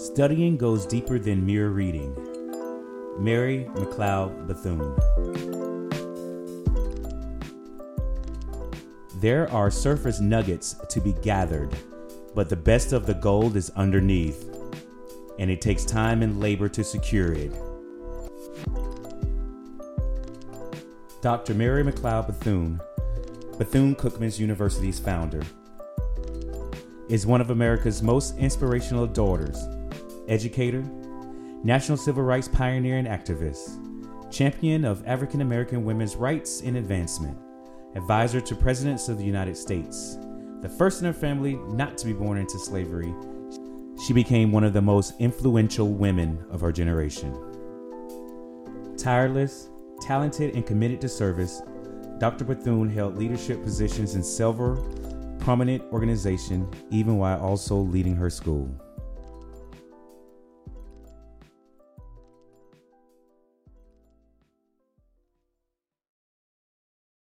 Studying goes deeper than mere reading. Mary McLeod Bethune. There are surface nuggets to be gathered, but the best of the gold is underneath, and it takes time and labor to secure it. Dr. Mary McLeod Bethune, Bethune Cookman University's founder, is one of America's most inspirational daughters, educator, national civil rights pioneer and activist, champion of African American women's rights and advancement, advisor to presidents of the United States, the first in her family not to be born into slavery. She became one of the most influential women of her generation. Tireless, talented, and committed to service, Dr. Bethune held leadership positions in several prominent organizations, even while also leading her school.